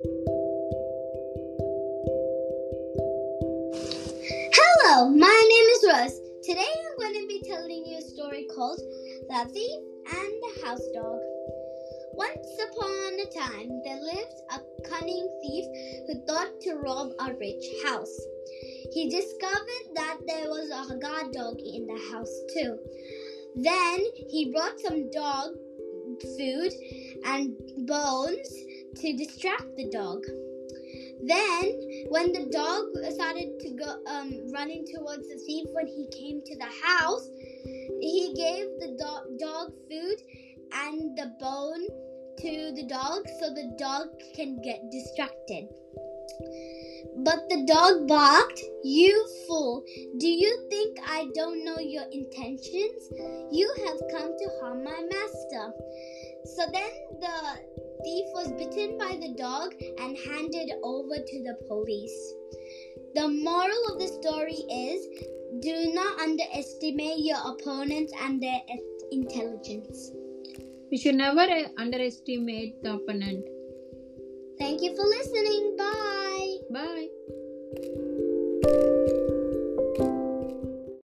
Hello, my name is Rose. Today I'm going to be telling you a story called The Thief and the House Dog. Once upon a time, there lived a cunning thief who thought to rob a rich house. He discovered that there was a guard dog in the house too. Then he brought some dog food and bones to distract the dog. Then, when the dog started to go um, running towards the thief, when he came to the house, he gave the do- dog food and the bone to the dog so the dog can get distracted. But the dog barked, You fool! Do you think I don't know your intentions? You have come to harm my master. So then the thief was bitten by the dog and handed over to the police. The moral of the story is do not underestimate your opponents and their intelligence. We should never underestimate the opponent. Thank you for listening. Bye.